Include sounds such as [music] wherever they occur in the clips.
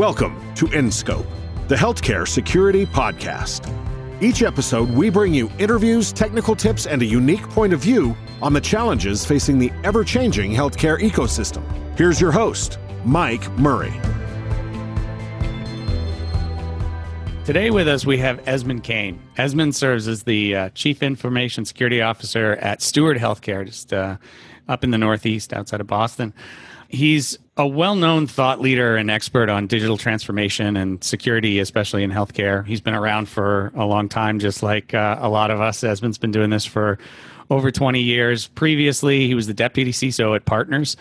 Welcome to Enscope, the healthcare security podcast. Each episode, we bring you interviews, technical tips, and a unique point of view on the challenges facing the ever changing healthcare ecosystem. Here's your host, Mike Murray. Today with us, we have Esmond Kane. Esmond serves as the uh, Chief Information Security Officer at Steward Healthcare, just uh, up in the Northeast outside of Boston. He's a well known thought leader and expert on digital transformation and security, especially in healthcare. He's been around for a long time, just like uh, a lot of us. Esmond's been doing this for over 20 years. Previously, he was the deputy CISO at Partners.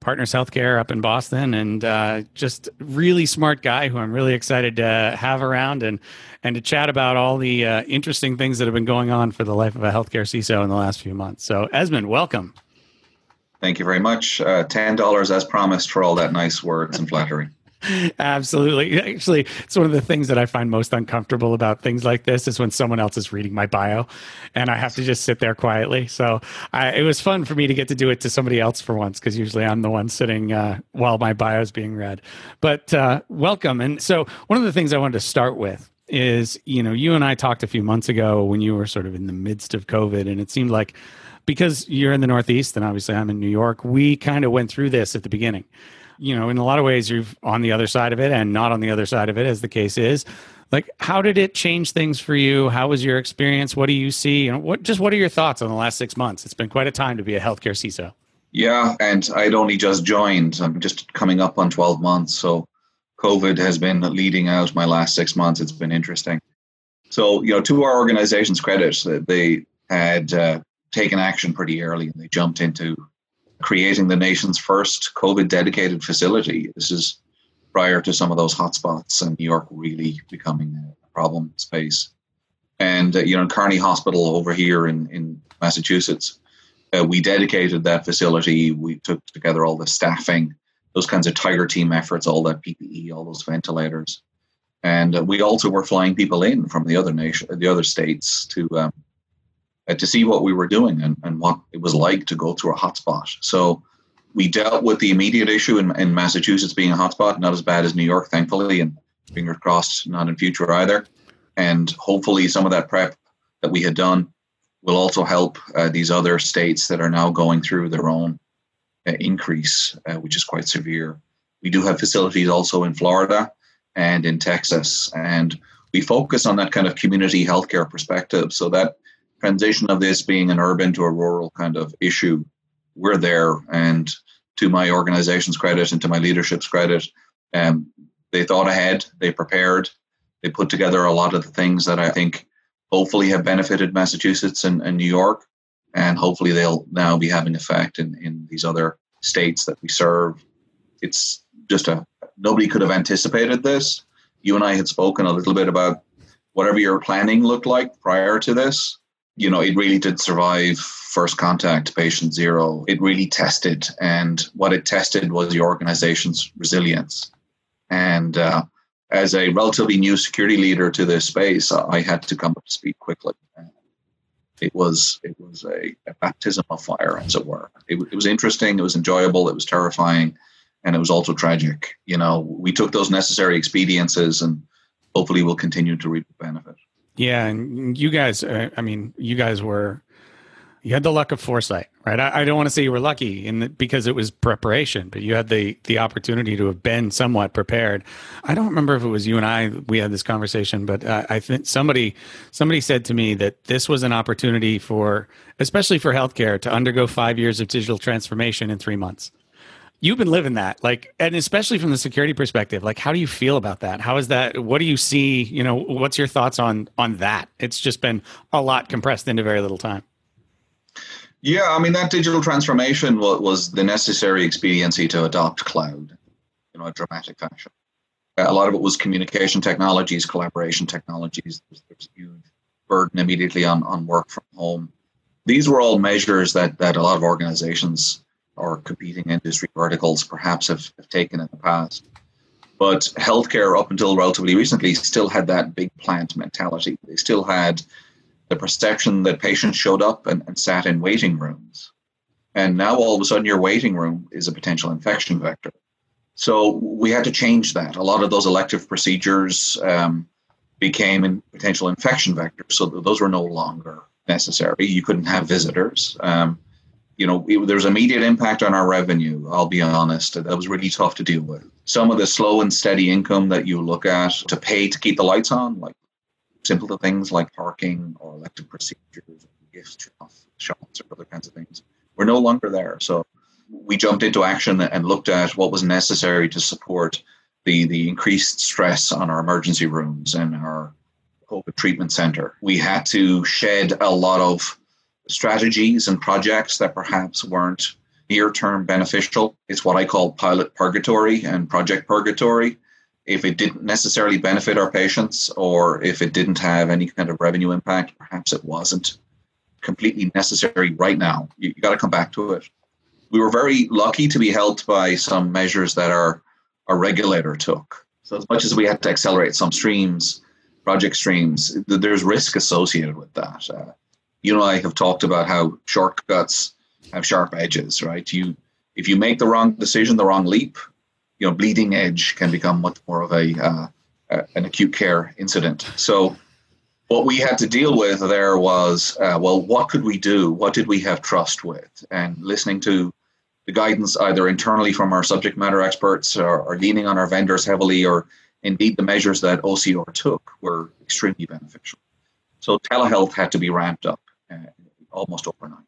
Partners Healthcare up in Boston, and uh, just really smart guy who I'm really excited to have around and and to chat about all the uh, interesting things that have been going on for the life of a healthcare CISO in the last few months. So, Esmond, welcome. Thank you very much. Uh, Ten dollars as promised for all that nice words and flattery. [laughs] Absolutely. Actually, it's one of the things that I find most uncomfortable about things like this is when someone else is reading my bio and I have to just sit there quietly. So I, it was fun for me to get to do it to somebody else for once because usually I'm the one sitting uh, while my bio is being read. But uh, welcome. And so one of the things I wanted to start with is, you know, you and I talked a few months ago when you were sort of in the midst of COVID and it seemed like because you're in the Northeast and obviously I'm in New York, we kind of went through this at the beginning. You know, in a lot of ways, you're on the other side of it and not on the other side of it, as the case is. Like, how did it change things for you? How was your experience? What do you see? You know, what just what are your thoughts on the last six months? It's been quite a time to be a healthcare CISO. Yeah, and I'd only just joined. I'm just coming up on 12 months, so COVID has been leading out my last six months. It's been interesting. So, you know, to our organization's credit, they had uh, taken action pretty early and they jumped into creating the nation's first COVID dedicated facility. This is prior to some of those hotspots and New York really becoming a problem space. And, uh, you know, Carney Hospital over here in, in Massachusetts, uh, we dedicated that facility. We took together all the staffing, those kinds of tiger team efforts, all that PPE, all those ventilators. And uh, we also were flying people in from the other nation, the other states to um, uh, to see what we were doing and, and what it was like to go through a hotspot. So we dealt with the immediate issue in, in Massachusetts being a hotspot, not as bad as New York, thankfully, and fingers crossed, not in future either. And hopefully, some of that prep that we had done will also help uh, these other states that are now going through their own uh, increase, uh, which is quite severe. We do have facilities also in Florida and in Texas, and we focus on that kind of community healthcare perspective. So that transition of this being an urban to a rural kind of issue, we're there. And to my organization's credit and to my leadership's credit, um, they thought ahead, they prepared, they put together a lot of the things that I think hopefully have benefited Massachusetts and, and New York. And hopefully they'll now be having effect in, in these other states that we serve. It's just a nobody could have anticipated this. You and I had spoken a little bit about whatever your planning looked like prior to this you know, it really did survive first contact, patient zero. It really tested, and what it tested was the organization's resilience. And uh, as a relatively new security leader to this space, I had to come up to speed quickly. It was it was a, a baptism of fire, as it were. It, it was interesting. It was enjoyable. It was terrifying, and it was also tragic. You know, we took those necessary expediences, and hopefully, we'll continue to reap the benefit. Yeah, and you guys, uh, I mean, you guys were you had the luck of foresight, right? I, I don't want to say you were lucky in the, because it was preparation, but you had the the opportunity to have been somewhat prepared. I don't remember if it was you and I we had this conversation, but uh, I think somebody somebody said to me that this was an opportunity for, especially for healthcare, to undergo five years of digital transformation in three months you've been living that like and especially from the security perspective like how do you feel about that? How is that what do you see you know what's your thoughts on on that? It's just been a lot compressed into very little time. Yeah i mean that digital transformation was the necessary expediency to adopt cloud know a dramatic fashion. Uh, a lot of it was communication technologies collaboration technologies. There's, there's a huge burden immediately on on work from home. These were all measures that that a lot of organizations or competing industry verticals perhaps have, have taken in the past. But healthcare, up until relatively recently, still had that big plant mentality. They still had the perception that patients showed up and, and sat in waiting rooms. And now all of a sudden, your waiting room is a potential infection vector. So we had to change that. A lot of those elective procedures um, became in potential infection vectors, so those were no longer necessary. You couldn't have visitors. Um, you know, it, there's immediate impact on our revenue. I'll be honest, that was really tough to deal with. Some of the slow and steady income that you look at to pay to keep the lights on, like simple things like parking or elective procedures, gift shops, or other kinds of things, were no longer there. So we jumped into action and looked at what was necessary to support the, the increased stress on our emergency rooms and our COVID treatment center. We had to shed a lot of strategies and projects that perhaps weren't near term beneficial. It's what I call pilot purgatory and project purgatory. If it didn't necessarily benefit our patients or if it didn't have any kind of revenue impact, perhaps it wasn't completely necessary right now. You, you got to come back to it. We were very lucky to be helped by some measures that our, our regulator took. So, as much as we had to accelerate some streams, project streams, there's risk associated with that. Uh, you and I have talked about how shortcuts have sharp edges, right? You, if you make the wrong decision, the wrong leap, you know, bleeding edge can become much more of a uh, an acute care incident. So, what we had to deal with there was, uh, well, what could we do? What did we have trust with? And listening to the guidance either internally from our subject matter experts or, or leaning on our vendors heavily, or indeed the measures that OCR took were extremely beneficial. So telehealth had to be ramped up almost overnight.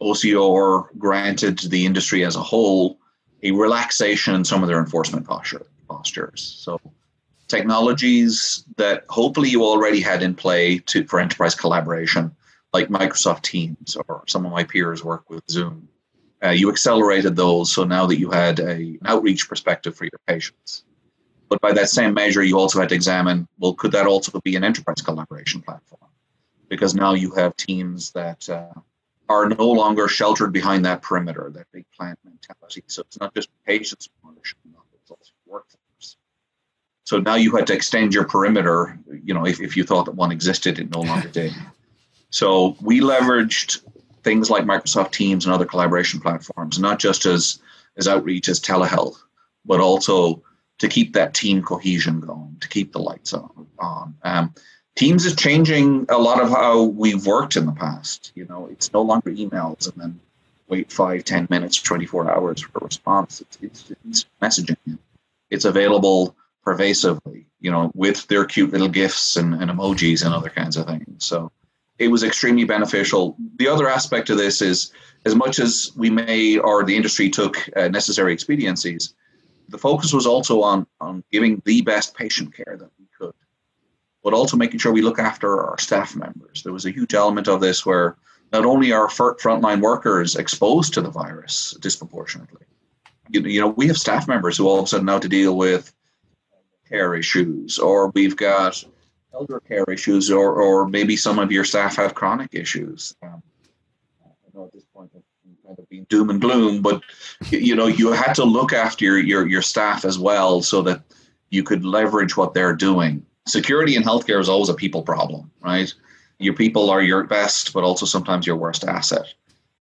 OCR granted the industry as a whole a relaxation in some of their enforcement posture, postures. So technologies that hopefully you already had in play to for enterprise collaboration, like Microsoft Teams or some of my peers work with Zoom. Uh, you accelerated those so now that you had a, an outreach perspective for your patients. But by that same measure, you also had to examine well, could that also be an enterprise collaboration platform? Because now you have teams that uh, are no longer sheltered behind that perimeter, that big plant mentality. So it's not just patients it's also workforce. So now you had to extend your perimeter. You know, if, if you thought that one existed, it no longer did. [laughs] So we leveraged things like Microsoft Teams and other collaboration platforms, not just as as outreach as telehealth, but also to keep that team cohesion going, to keep the lights on. on. Um, Teams is changing a lot of how we've worked in the past. You know, it's no longer emails and then wait five, ten minutes, 24 hours for a response. It's, it's, it's messaging. It's available pervasively, you know, with their cute little gifts and, and emojis and other kinds of things. So it was extremely beneficial. The other aspect of this is as much as we may or the industry took uh, necessary expediencies, the focus was also on, on giving the best patient care that but also making sure we look after our staff members. There was a huge element of this where not only are frontline workers exposed to the virus disproportionately, you, you know, we have staff members who all of a sudden now to deal with care issues, or we've got elder care issues, or or maybe some of your staff have chronic issues. Um, I know at this point I'm kind of being doom and gloom, but you know, you had to look after your your, your staff as well so that you could leverage what they're doing security in healthcare is always a people problem, right? Your people are your best, but also sometimes your worst asset.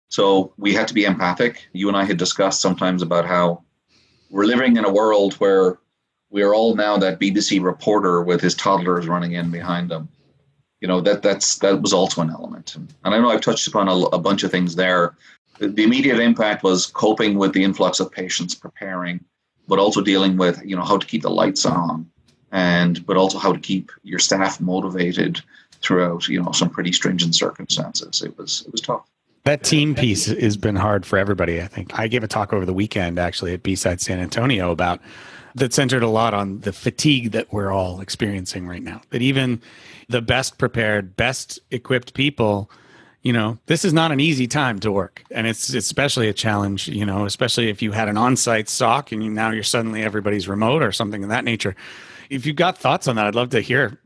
So we had to be empathic. You and I had discussed sometimes about how we're living in a world where we are all now that BBC reporter with his toddlers running in behind him. You know that that's that was also an element, and I know I've touched upon a, a bunch of things there. The immediate impact was coping with the influx of patients, preparing, but also dealing with you know how to keep the lights on, and but also how to keep your staff motivated throughout you know some pretty stringent circumstances. It was it was tough. That team piece has been hard for everybody. I think I gave a talk over the weekend actually at B-side San Antonio about that centered a lot on the fatigue that we're all experiencing right now. That even the best prepared, best equipped people, you know, this is not an easy time to work. And it's especially a challenge, you know, especially if you had an on site stock and now you're suddenly everybody's remote or something of that nature if you've got thoughts on that, I'd love to hear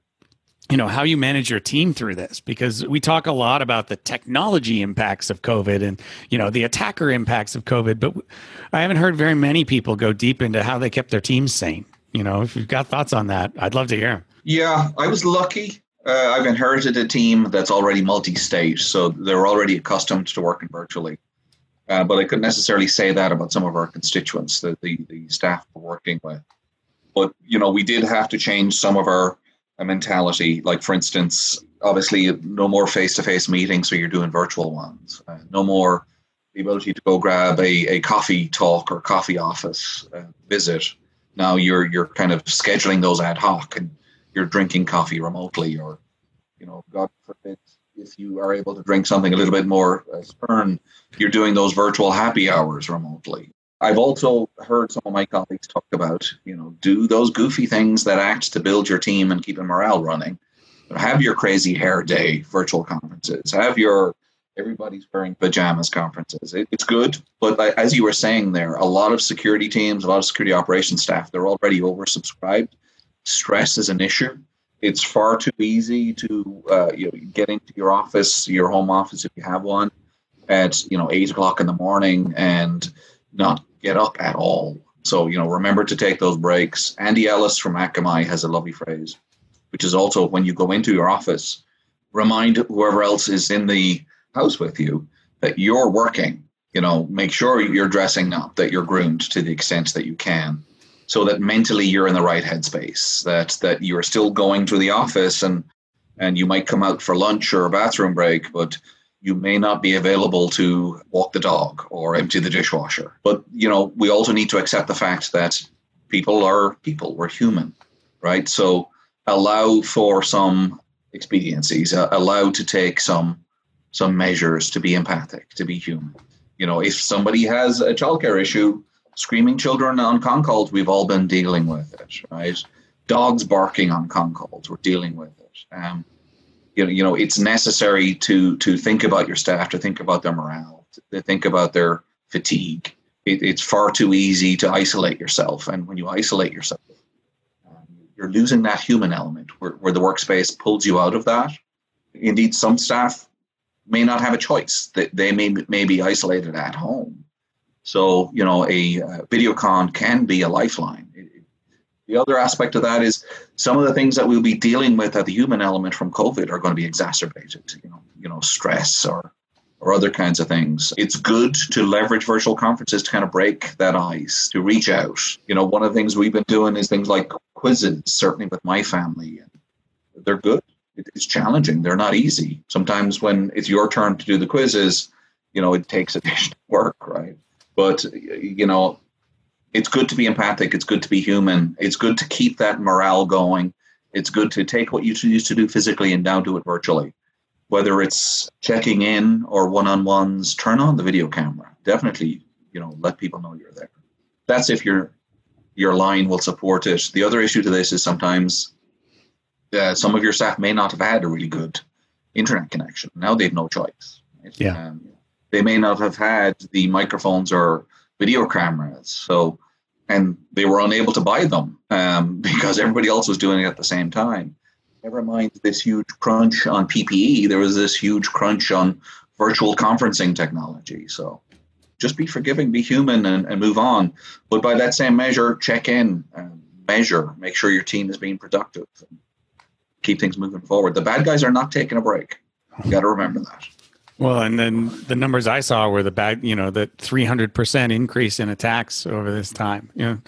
you know how you manage your team through this because we talk a lot about the technology impacts of covid and you know the attacker impacts of covid but i haven't heard very many people go deep into how they kept their teams sane. You know if you've got thoughts on that i'd love to hear. Yeah i was lucky. Uh, i've inherited a team that's already multi-state so they're already accustomed to working virtually. Uh, but I couldn't necessarily say that about some of our constituents, the, the, the staff we're working with. But, you know, we did have to change some of our mentality. Like, for instance, obviously, no more face to face meetings, so you're doing virtual ones. Uh, no more the ability to go grab a, a coffee talk or coffee office uh, visit. Now you're you're kind of scheduling those ad hoc and you're drinking coffee remotely or, you know, God forbid, if you are able to drink something a little bit more uh, stern, you're doing those virtual happy hours remotely. I've also heard some of my colleagues talk about, you know, do those goofy things that act to build your team and keep a morale running. Have your crazy hair day virtual conferences. Have your everybody's wearing pajamas conferences. It, it's good, but as you were saying there, a lot of security teams, a lot of security operations staff, they're already oversubscribed. Stress is an issue. It's far too easy to uh, you know get into your office, your home office if you have one, at you know eight o'clock in the morning and not get up at all. So you know remember to take those breaks. Andy Ellis from Akamai has a lovely phrase, which is also when you go into your office, remind whoever else is in the house with you that you're working. You know, make sure you're dressing up, that you're groomed to the extent that you can, so that mentally you're in the right headspace. That that you're still going to the office and and you might come out for lunch or a bathroom break, but you may not be available to walk the dog or empty the dishwasher. But you know, we also need to accept the fact that people are people. We're human, right? So allow for some expediencies. Uh, allow to take some some measures to be empathic, to be human. You know, if somebody has a childcare issue, screaming children on con calls, we've all been dealing with it, right? Dogs barking on con calls, we're dealing with it. Um, you know, you know, it's necessary to to think about your staff, to think about their morale, to think about their fatigue. It, it's far too easy to isolate yourself, and when you isolate yourself, um, you're losing that human element where, where the workspace pulls you out of that. Indeed, some staff may not have a choice. They, they may, may be isolated at home. So, you know, a uh, video con can be a lifeline. The other aspect of that is some of the things that we'll be dealing with at the human element from COVID are going to be exacerbated, you know, you know, stress or or other kinds of things. It's good to leverage virtual conferences to kind of break that ice, to reach out. You know, one of the things we've been doing is things like quizzes, certainly with my family. They're good it's challenging. They're not easy. Sometimes when it's your turn to do the quizzes, you know, it takes [laughs] additional work, right? But, you know, it's good to be empathic. It's good to be human. It's good to keep that morale going. It's good to take what you used to do physically and now do it virtually. Whether it's checking in or one on ones, turn on the video camera. Definitely, you know, let people know you're there. That's if your your line will support it. The other issue to this is sometimes uh, some of your staff may not have had a really good internet connection. Now they've no choice. Right? Yeah. Um, they may not have had the microphones or video cameras. So, and they were unable to buy them um, [laughs] because everybody else was doing it at the same time. Never mind this huge crunch on PPE. There was this huge crunch on virtual conferencing technology. So, just be forgiving, be human, and, and move on. But by that same measure, check in, measure, make sure your team is being productive keep things moving forward. The bad guys are not taking a break. You got to remember that. Well, and then the numbers I saw were the bad, you know, the 300% increase in attacks over this time. You know,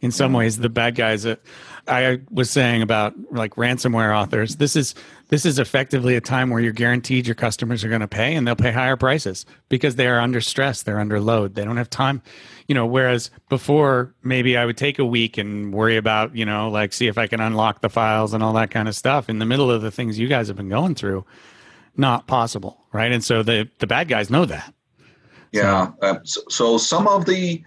in some ways, the bad guys that I was saying about like ransomware authors, this is this is effectively a time where you're guaranteed your customers are going to pay and they'll pay higher prices because they are under stress, they're under load, they don't have time you know whereas before maybe i would take a week and worry about you know like see if i can unlock the files and all that kind of stuff in the middle of the things you guys have been going through not possible right and so the the bad guys know that yeah so, uh, so, so some of the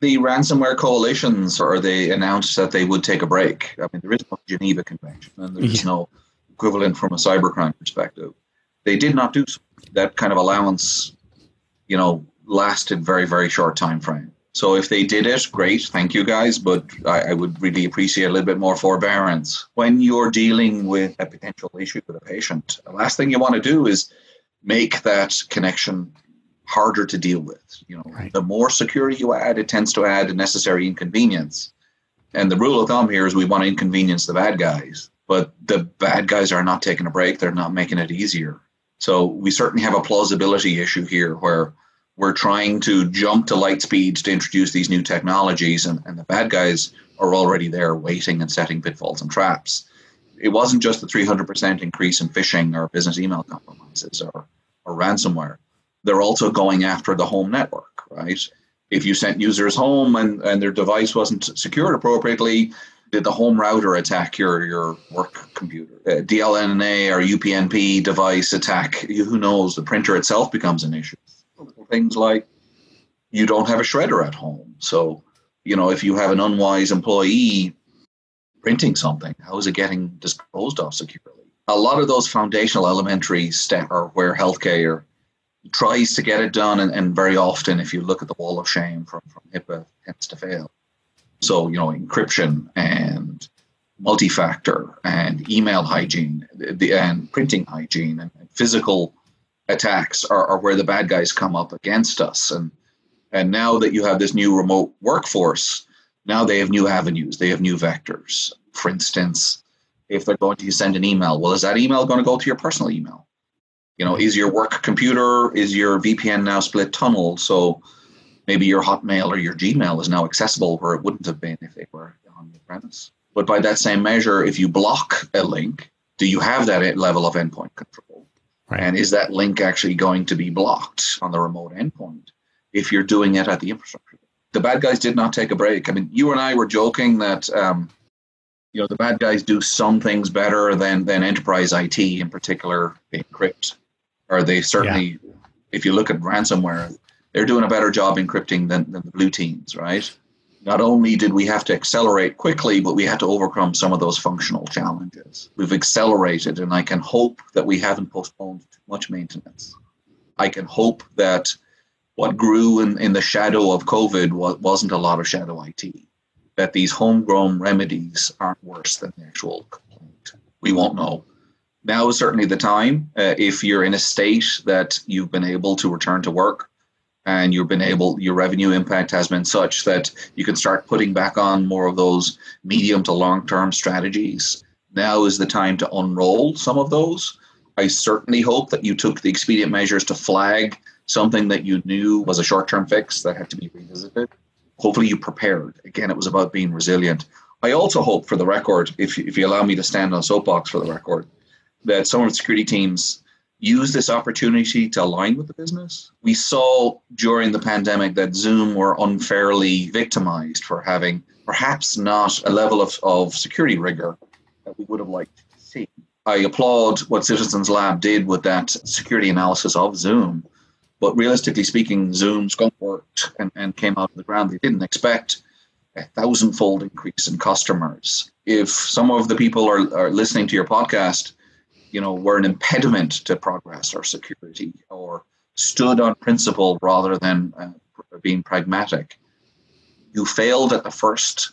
the ransomware coalitions or they announced that they would take a break i mean there is no geneva convention and there's yeah. no equivalent from a cybercrime perspective they did not do so. that kind of allowance you know lasted very very short time frame. So if they did it, great, thank you guys. But I, I, would really appreciate a little bit more forbearance when you're dealing with a potential issue with a patient. The last thing you want to do is make that connection harder to deal with. You know, right. the more security you add, it tends to add a necessary inconvenience. And the rule of thumb here is we want to inconvenience the bad guys, but the bad guys are not taking a break. They're not making it easier. So we certainly have a plausibility issue here where we're trying to jump to light speeds to introduce these new technologies, and, and the bad guys are already there waiting and setting pitfalls and traps. It wasn't just the 300% increase in phishing or business email compromises or, or ransomware. They're also going after the home network, right? If you sent users home and, and their device wasn't secured appropriately, did the home router attack your, your work computer? Uh, DLNA or UPnP device attack? Who knows? The printer itself becomes an issue. Things like you don't have a shredder at home. So, you know, if you have an unwise employee printing something, how is it getting disposed of securely? A lot of those foundational elementary step are where healthcare tries to get it done, and, and very often, if you look at the wall of shame from, from HIPAA, tends to fail. So, you know, encryption and multi-factor and email hygiene and printing hygiene and physical attacks are, are where the bad guys come up against us. And and now that you have this new remote workforce, now they have new avenues, they have new vectors. For instance, if they're going to send an email, well, is that email going to go to your personal email? You know, is your work computer, is your VPN now split tunnel? So maybe your Hotmail or your Gmail is now accessible where it wouldn't have been if they were on the premise. But by that same measure, if you block a link, do you have that level of endpoint control? Right. And is that link actually going to be blocked on the remote endpoint if you're doing it at the infrastructure? The bad guys did not take a break. I mean, you and I were joking that um, you know the bad guys do some things better than than enterprise IT in particular encrypt, or they certainly, yeah. if you look at ransomware, they're doing a better job encrypting than, than the blue teams, right? Not only did we have to accelerate quickly, but we had to overcome some of those functional challenges. We've accelerated, and I can hope that we haven't postponed too much maintenance. I can hope that what grew in, in the shadow of COVID was, wasn't a lot of shadow IT, that these homegrown remedies aren't worse than the actual complaint. We won't know. Now is certainly the time. Uh, if you're in a state that you've been able to return to work, and you've been able your revenue impact has been such that you can start putting back on more of those medium to long term strategies. Now is the time to unroll some of those. I certainly hope that you took the expedient measures to flag something that you knew was a short term fix that had to be revisited. Hopefully you prepared. Again it was about being resilient. I also hope for the record if, if you allow me to stand on a soapbox for the record that some of the security teams use this opportunity to align with the business. We saw during the pandemic that Zoom were unfairly victimized for having perhaps not a level of, of security rigor that we would have liked to see. I applaud what Citizens Lab did with that security analysis of Zoom. But realistically speaking, Zoom's gun worked and, and came out of the ground. They didn't expect a thousandfold increase in customers. If some of the people are, are listening to your podcast you know, were an impediment to progress or security or stood on principle rather than uh, being pragmatic. You failed at the first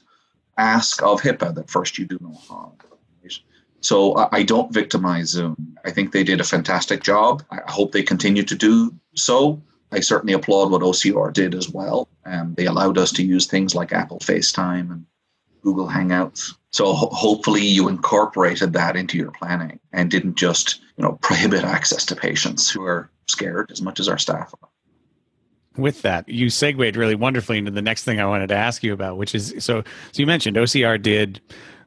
ask of HIPAA that first you do no harm. Right? So I, I don't victimize Zoom. I think they did a fantastic job. I hope they continue to do so. I certainly applaud what OCR did as well. Um, they allowed us to use things like Apple FaceTime and Google Hangouts. So ho- hopefully you incorporated that into your planning and didn't just, you know, [laughs] prohibit access to patients who are scared as much as our staff are. With that, you segued really wonderfully into the next thing I wanted to ask you about, which is so. So you mentioned OCR did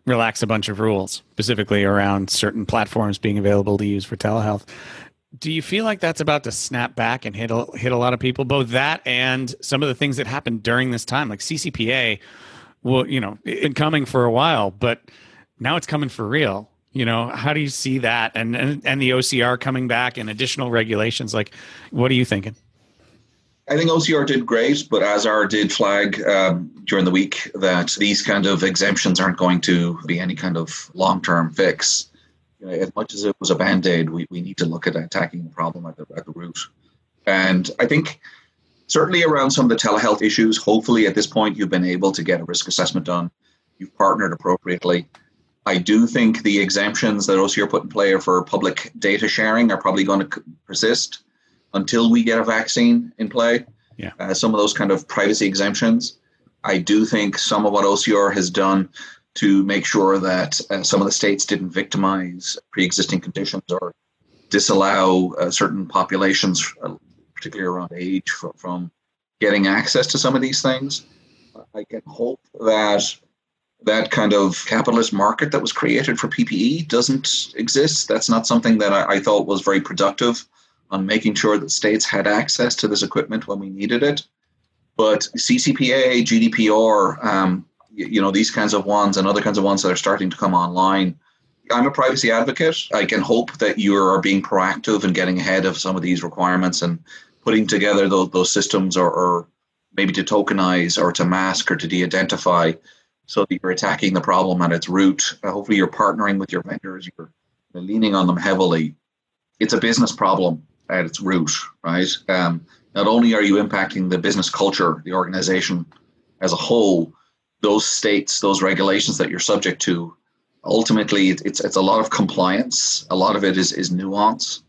relax a bunch of rules, specifically around certain platforms being available to use for telehealth. Do you feel like that's about to snap back and hit a, hit a lot of people? Both that and some of the things that happened during this time, like CCPA well, you know, been coming for a while, but now it's coming for real. You know, how do you see that and, and and the OCR coming back and additional regulations? Like, what are you thinking? I think OCR did great, but Azar did flag um, during the week that these kind of exemptions aren't going to be any kind of long term fix. You know, as much as it was a band aid, we, we need to look at attacking the problem at the, at the root. And I think certainly around some of the telehealth issues, hopefully at this point you've been able to get a risk assessment done. You've partnered appropriately. I do think the exemptions that OCR put in play for public data sharing are probably going to persist until we get a vaccine in play. Yeah. Uh, some of those kind of privacy exemptions. I do think some of what OCR has done to make sure that uh, some of the states didn't victimize pre existing conditions or disallow uh, certain populations uh, particularly around age, from, from getting access to some of these things. I can hope that that kind of capitalist market that was created for PPE doesn't exist. That's not something that I, I, thought was very productive on making sure that states had access to this equipment when we needed it. But CCPA, GDPR, um, you, you know, these kinds of ones and other kinds of ones that are starting to come online. I'm a privacy advocate. I can hope that you are being proactive and getting ahead of some of these requirements and putting together those, those systems or, or maybe to tokenize or to mask or to de-identify so that you're attacking the problem at its root. Uh, hopefully, you're partnering with your vendors, you're leaning on them heavily. It's a business problem at its root, right? Um, not only are you impacting the business culture, the organization as a whole, those states, those regulations that you're subject to, ultimately it's it's a lot of compliance. A lot of it is is nuance,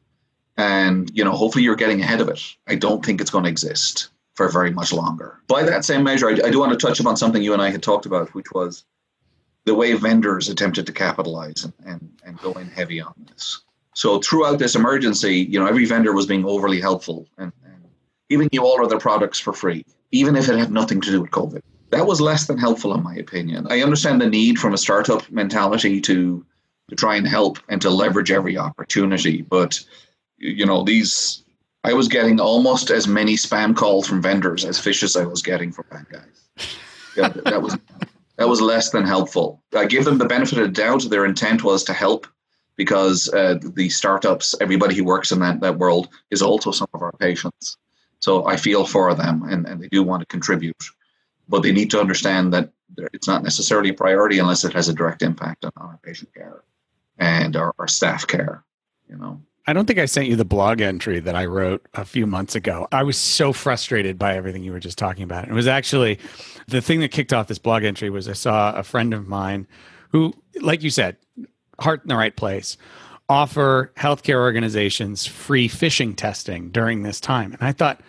and you know hopefully you're getting ahead of it. I don't think it's going to exist for very much longer. By that same measure, I, I do want to touch upon something you and I had talked about, which was the way vendors attempted to capitalize and, and, and go in heavy on this. So throughout this emergency, you know, every vendor was being overly helpful and, and giving you all of their products for free, even if it had nothing to do with COVID. That was less than helpful, in my opinion. I understand the need from a startup mentality to to try and help and to leverage every opportunity, but you know these I was getting almost as many spam calls from vendors as phish as I was getting from bad guys. Yeah, that was that was less than helpful. I give them the benefit of the doubt. Their intent was to help because uh, the startups, everybody who works in that, that world is also some of our patients. So I feel for them and, and they do want to contribute. But they need to understand that it's not necessarily a priority unless it has a direct impact on our patient care and our, our staff care, you know. I don't think I sent you the blog entry that I wrote a few months ago. I was so frustrated by everything you were just talking about. It was actually the thing that kicked off this blog entry was I saw a friend of mine who, like you said, heart in the right place, offer healthcare organizations free phishing testing during this time. And I thought,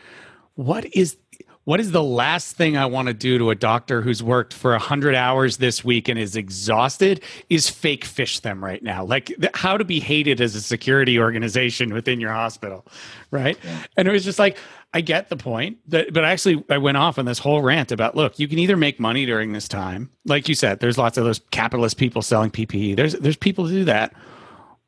what is what is the last thing I want to do to a doctor who's worked for 100 hours this week and is exhausted is fake phish them right now. Like how to be hated as a security organization within your hospital, right? Yeah. And it was just like I get the point, that, but actually I went off on this whole rant about look, you can either make money during this time, like you said, there's lots of those capitalist people selling PPE. There's there's people who do that,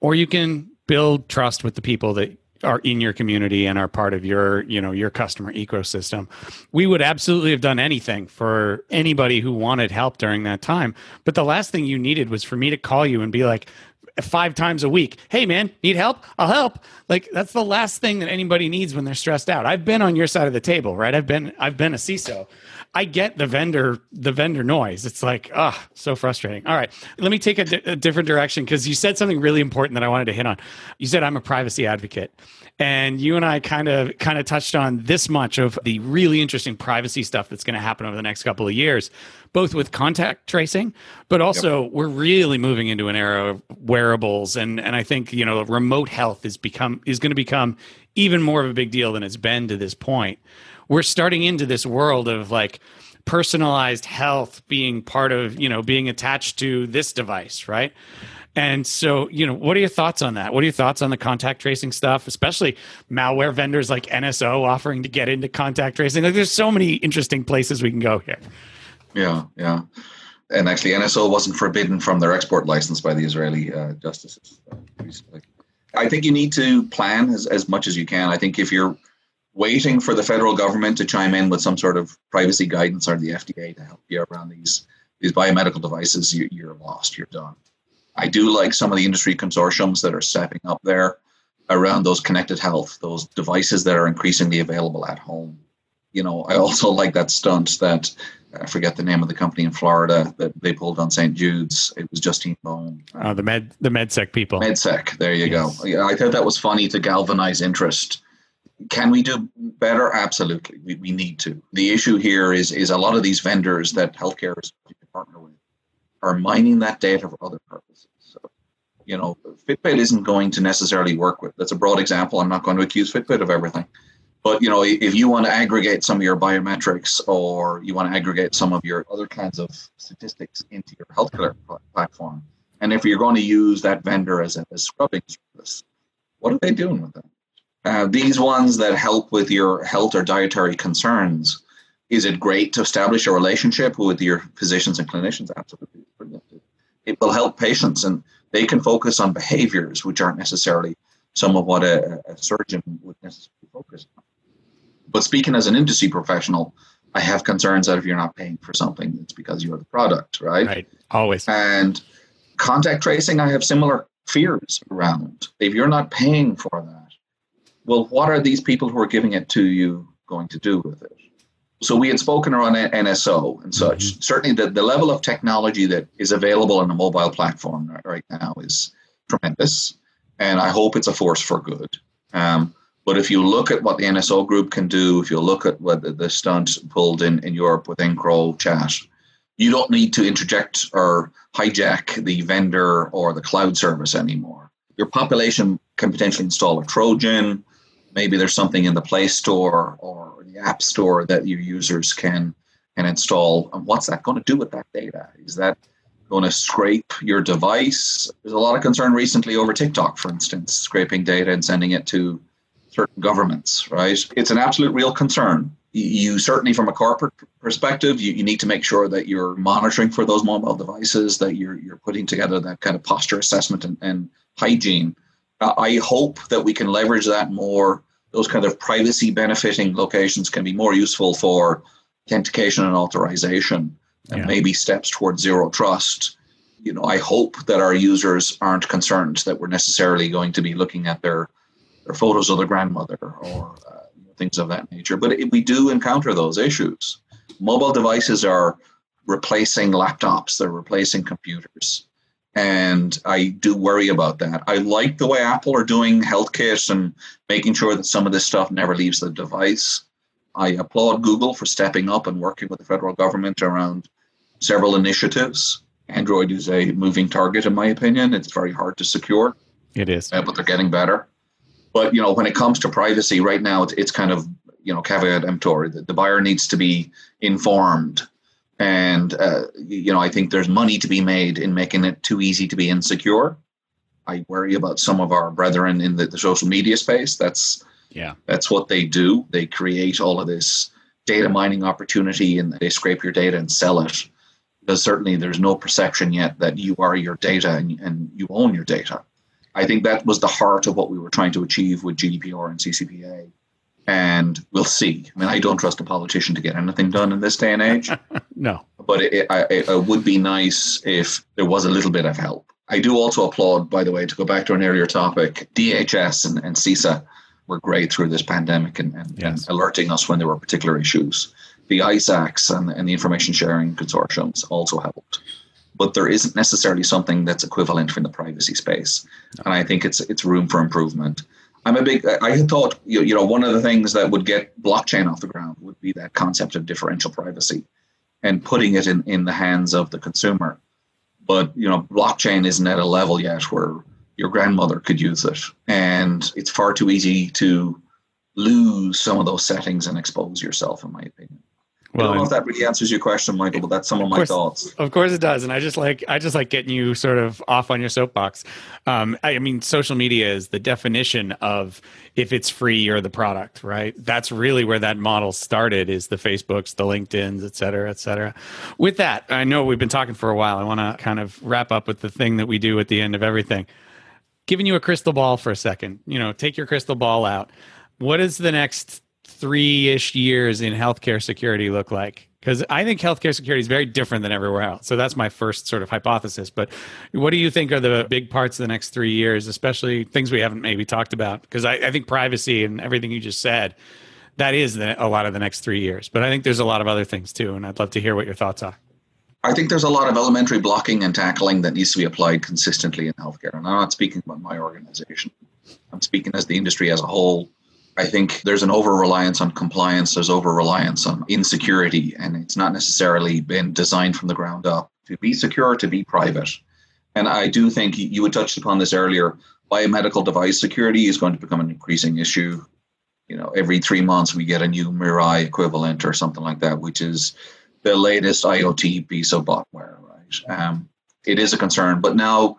or you can build trust with the people that are in your community and are part of your you know your customer ecosystem. We would absolutely have done anything for anybody who wanted help during that time. But the last thing you needed was for me to call you and be like five times a week hey man need help? I'll help. Like that's the last thing that anybody needs when they're stressed out. I've been on your side of the table right? I've been i've been a ciso I get the vendor the vendor noise. It's like ah, oh, so frustrating. All right, let me take a, di- a different direction because you said something really important that I wanted to hit on. You said I'm a privacy advocate, and you and I kind of kind of touched on this much of the really interesting privacy stuff that's going to happen over the next couple of years, both with contact tracing, but also yep. we're really moving into an era of wearables, and and I think you know remote health is become is going to become even more of a big deal than it's been to this point we're starting into this world of like personalized health being part of you know being attached to this device right? And so you know what are your thoughts on that? What are your thoughts on the contact tracing stuff especially malware vendors like nso offering to get into contact tracing? Like there's so many interesting places we can go here. Yeah yeah. And actually nso wasn't forbidden from their export license by the israeli uh, justices. I think you need to plan as, as much as you can. I think if you're waiting for the federal government to chime in with some sort of privacy guidance or the FDA to help you around these these biomedical devices, you, you're lost. You're done. I do like some of the industry consortiums that are stepping up there around those connected health, those devices that are increasingly available at home. You know, I also like that stunt that I forget the name of the company in Florida that they pulled on St. Jude's. It was Justine Bone. Uh, the med the MedSec people. MedSec. There you yes. go. Yeah, I thought that was funny to galvanize interest can we do better? Absolutely, we, we need to. The issue here is is a lot of these vendors that healthcare is partner with are mining that data for other purposes. So, you know, Fitbit isn't going to necessarily work with. That's a broad example. I'm not going to accuse Fitbit of everything. But you know, if you want to aggregate some of your biometrics or you want to aggregate some of your other kinds of statistics into your healthcare platform, and if you're going to use that vendor as a scrubbing service, what are they doing with them? Uh, these ones that help with your health or dietary concerns, is it great to establish a relationship with your physicians and clinicians? Absolutely. It will help patients and they can focus on behaviors which aren't necessarily some of what a, a surgeon would necessarily focus on. But speaking as an industry professional, I have concerns that if you're not paying for something, it's because you're the product, right? Right. Always. And contact tracing, I have similar fears around. If you're not paying for that, well, what are these people who are giving it to you going to do with it? So we had spoken around NSO and such. Mm-hmm. Certainly, the, the level of technology that is available on a mobile platform right now is tremendous, and I hope it's a force for good. Um, but if you look at what the NSO group can do, if you look at what the, the stunt pulled in, in Europe with EncroChat, you don't need to interject or hijack the vendor or the cloud service anymore. Your population can potentially install a Trojan. Maybe there's something in the Play Store or the App Store that your users can can install. And what's that going to do with that data? Is that going to scrape your device? There's a lot of concern recently over TikTok, for instance, scraping data and sending it to certain governments, right? It's an absolute real concern. You certainly, from a corporate perspective, you, you need to make sure that you're monitoring for those mobile devices, that you're, you're putting together that kind of posture assessment and, and hygiene. Uh, I hope that we can leverage that more those kind of privacy benefiting locations can be more useful for authentication and authorization and yeah. maybe steps towards zero trust. You know, I hope that our users aren't concerned that we're necessarily going to be looking at their their photos of their grandmother or uh, things of that nature. But it, we do encounter those issues. Mobile devices are replacing laptops; they're replacing computers. And I do worry about that. I like the way Apple are doing HealthKit and making sure that some of this stuff never leaves the device. I applaud Google for stepping up and working with the federal government around several initiatives. Android is a moving target, in my opinion. It's very hard to secure. It is, uh, but they're getting better. But you know, when it comes to privacy, right now it's, it's kind of you know caveat emptor. The, the buyer needs to be informed and, uh, you know, I think there's money to be made in making it too easy to be insecure. I worry about some of our brethren in the, the social media space. That's yeah, that's what they do. They create all of this data mining opportunity and they scrape your data and sell it. Because certainly there's no perception yet that you are your data and, and you own your data. I think that was the heart of what we were trying to achieve with GDPR and CCPA and we'll see. I mean, I don't trust a politician to get anything done in this day and age. [laughs] no, but it, it, it, would be nice if there was a little bit of help. I do also applaud, by the way, to go back to an earlier topic. DHS and, and CISA were great through this pandemic and, and, yes. and, alerting us when there were particular issues. The ISACs and, and the information sharing consortiums also helped. But there isn't necessarily something that's equivalent in the privacy space, and I think it's it's room for improvement. I'm a big. I thought you know one of the things that would get blockchain off the ground would be that concept of differential privacy, and putting it in in the hands of the consumer. But you know, blockchain isn't at a level yet where your grandmother could use it, and it's far too easy to lose some of those settings and expose yourself, in my opinion. Well, I don't know if that really answers your question, Michael, but that's some of, of course, my thoughts. Of course it does, and I just like I just like getting you sort of off on your soapbox. Um, I, I, mean, social media is the definition of if it's free or the product, right? That's really where that model started. Is the Facebooks, the LinkedIn's, et cetera, et cetera. With that, I know we've been talking for a while. I want to kind of wrap up with the thing that we do at the end of everything. Giving you a crystal ball for a second. You know, take your crystal ball out. What is the next three ish years in healthcare security look like? Because I think healthcare security is very different than everywhere else. So that's my first sort of hypothesis. But what do you think are the big parts of the next three years, especially things we haven't maybe talked about? Because I, I, think privacy and everything you just said, that is the, a lot of the next three years. But I think there's a lot of other things too. And I'd love to hear what your thoughts are. I think there's a lot of elementary blocking and tackling that needs to be applied consistently in healthcare. And I'm not speaking about my organization. I'm speaking as the industry as a whole I think there's an over reliance on compliance, there's over reliance on insecurity, and it's not necessarily been designed from the ground up to be secure, to be private. And I do think you had touched upon this earlier. Biomedical device security is going to become an increasing issue. You know, every three months we get a new Mirai equivalent or something like that, which is the latest IoT piece of botware, right? Um, it is a concern, but now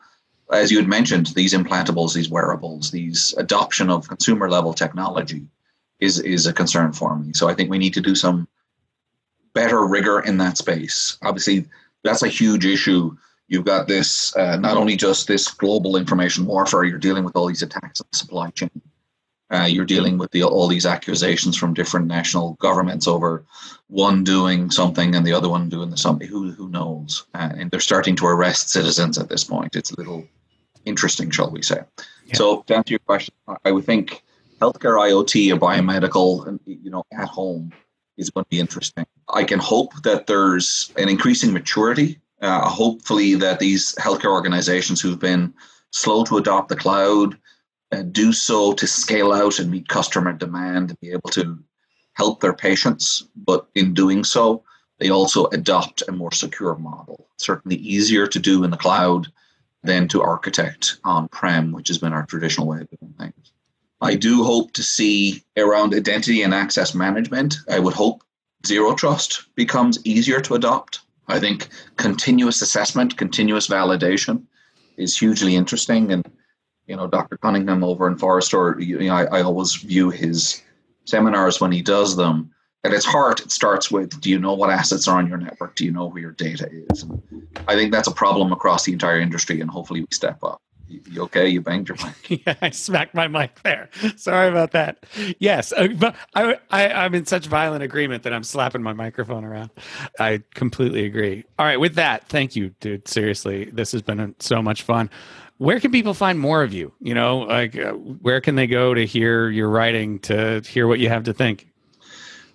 as you had mentioned, these implantables, these wearables, these adoption of consumer level technology is is a concern for me. So I think we need to do some better rigor in that space. Obviously, that's a huge issue. You've got this uh, not only just this global information warfare, you're dealing with all these attacks on the supply chain. Uh, you're dealing with the, all these accusations from different national governments over one doing something and the other one doing something. Who who knows? Uh, and they're starting to arrest citizens at this point. It's a little interesting, shall we say? Yeah. So to answer your question, I would think healthcare IoT or biomedical, you know, at home is going to be interesting. I can hope that there's an increasing maturity. Uh, hopefully, that these healthcare organizations who've been slow to adopt the cloud uh, do so to scale out and meet customer demand and be able to help their patients. But in doing so, they also adopt a more secure model. Certainly easier to do in the cloud than to architect on prem, which has been our traditional way of doing things. I do hope to see around identity and access management. I would hope zero trust becomes easier to adopt. I think continuous assessment, continuous validation is hugely interesting. And, you know, Dr. Cunningham over in Forrester, you know, I, I always view his seminars when he does them. At its heart, it starts with Do you know what assets are on your network? Do you know where your data is? And I think that's a problem across the entire industry, and hopefully we step up. You okay? You banged your mic. [laughs] yeah, I smacked my mic there. Sorry about that. Yes, uh, but I, I, I'm in such violent agreement that I'm slapping my microphone around. I completely agree. All right, with that, thank you, dude. Seriously, this has been so much fun. Where can people find more of you? You know, like uh, where can they go to hear your writing, to hear what you have to think?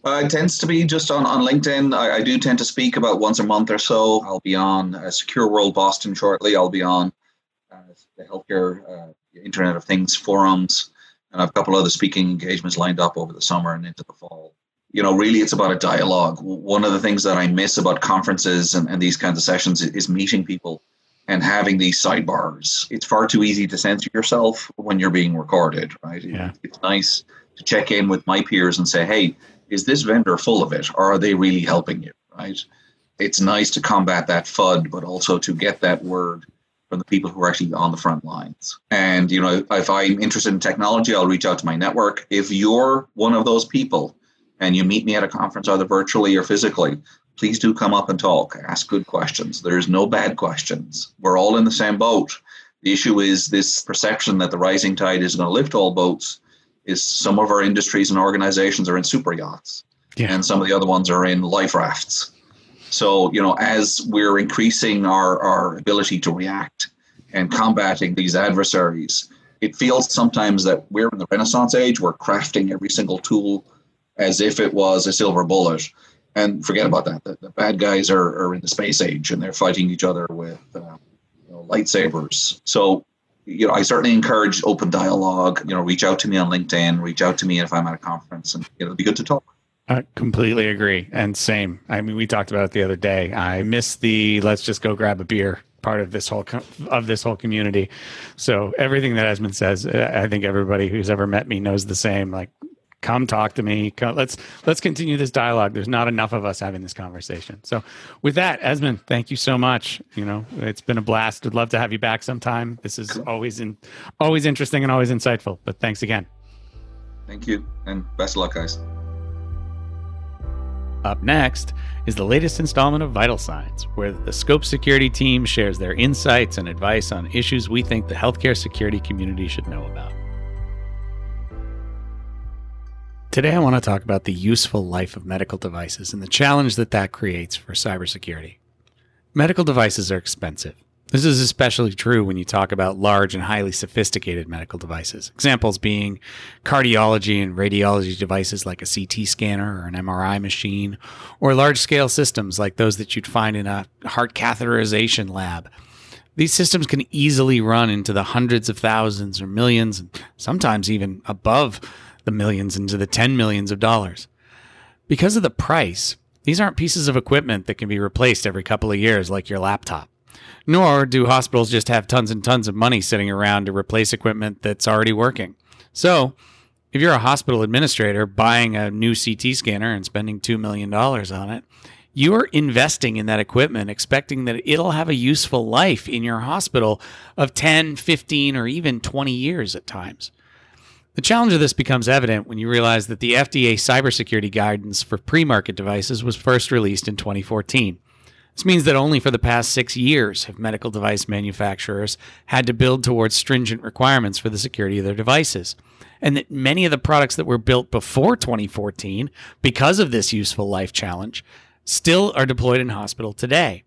Uh, it tends to be just on, on LinkedIn. I, I, do tend to speak about once a month or so. I'll be on uh, Secure World Boston shortly. I'll be on the healthcare uh, Internet of Things forums, and I have a couple other speaking engagements lined up over the summer and into the fall. You know, really, it's about a dialogue. One of the things that I miss about conferences and, and these kinds of sessions is, is meeting people and having these sidebars. It's far too easy to censor yourself when you're being recorded, right? Yeah. It's nice to check in with my peers and say, hey, is this vendor full of it or are they really helping you, right? It's nice to combat that FUD, but also to get that word from the people who are actually on the front lines. And, you know, if I'm interested in technology, I'll reach out to my network. If you're one of those people and you meet me at a conference, either virtually or physically, please do come up and talk. Ask good questions. There's no bad questions. We're all in the same boat. The issue is this perception that the rising tide is going to lift all boats. Is some of our industries and organizations are in super yachts, yeah. and some of the other ones are in life rafts. So, you know, as we're increasing our, our ability to react and combating these adversaries, it feels sometimes that we're in the Renaissance age. We're crafting every single tool as if it was a silver bullet. And forget about that. The, the bad guys are, are in the space age and they're fighting each other with uh, you know, lightsabers. So, you know, I certainly encourage open dialogue. You know, reach out to me on LinkedIn, reach out to me if I'm at a conference, and you know, it'll be good to talk. I completely agree. And same. I mean, we talked about it the other day. I miss the let's just go grab a beer part of this whole of this whole community. So everything that Esmond says, I think everybody who's ever met me knows the same. Like, come talk to me. Come, let's let's continue this dialogue. There's not enough of us having this conversation. So with that, Esmond, thank you so much. You know, it's been a blast. Would love to have you back sometime. This is always in always interesting and always insightful. But thanks again. Thank you, and best of luck, guys. Up next is the latest installment of Vital Signs, where the Scope Security team shares their insights and advice on issues we think the healthcare security community should know about. Today, I want to talk about the useful life of medical devices and the challenge that that creates for cybersecurity. Medical devices are expensive. This is especially true when you talk about large and highly sophisticated medical devices. Examples being cardiology and radiology devices like a CT scanner or an MRI machine, or large scale systems like those that you'd find in a heart catheterization lab. These systems can easily run into the hundreds of thousands or millions, and sometimes even above the millions into the 10 millions of dollars. Because of the price, these aren't pieces of equipment that can be replaced every couple of years like your laptop. Nor do hospitals just have tons and tons of money sitting around to replace equipment that's already working. So, if you're a hospital administrator buying a new CT scanner and spending $2 million on it, you're investing in that equipment expecting that it'll have a useful life in your hospital of 10, 15, or even 20 years at times. The challenge of this becomes evident when you realize that the FDA cybersecurity guidance for pre market devices was first released in 2014. This means that only for the past six years have medical device manufacturers had to build towards stringent requirements for the security of their devices. And that many of the products that were built before 2014, because of this useful life challenge, still are deployed in hospital today.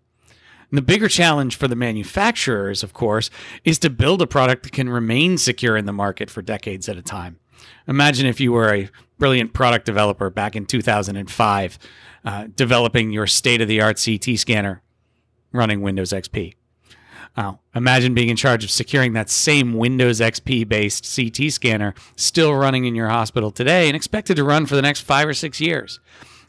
And the bigger challenge for the manufacturers, of course, is to build a product that can remain secure in the market for decades at a time. Imagine if you were a brilliant product developer back in 2005, uh, developing your state of the art CT scanner running Windows XP. Now, imagine being in charge of securing that same Windows XP based CT scanner still running in your hospital today and expected to run for the next five or six years.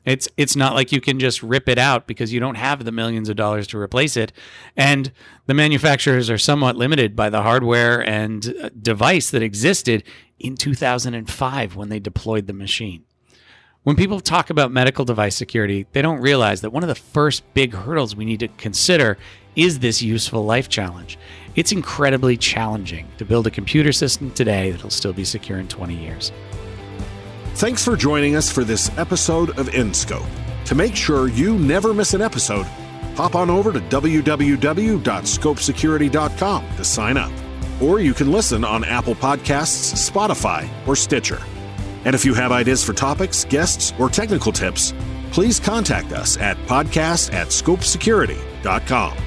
It's it's not like you can just rip it out because you don't have the millions of dollars to replace it, and the manufacturers are somewhat limited by the hardware and uh, device that existed in 2005 when they deployed the machine. When people talk about medical device security, they don't realize that one of the first big hurdles we need to consider is this useful life challenge. It's incredibly challenging to build a computer system today that'll still be secure in 20 years. Thanks for joining us for this episode of InScope. To make sure you never miss an episode, hop on over to www.scopesecurity.com to sign up. Or you can listen on Apple Podcasts, Spotify, or Stitcher. And if you have ideas for topics, guests, or technical tips, please contact us at podcast at scopesecurity.com.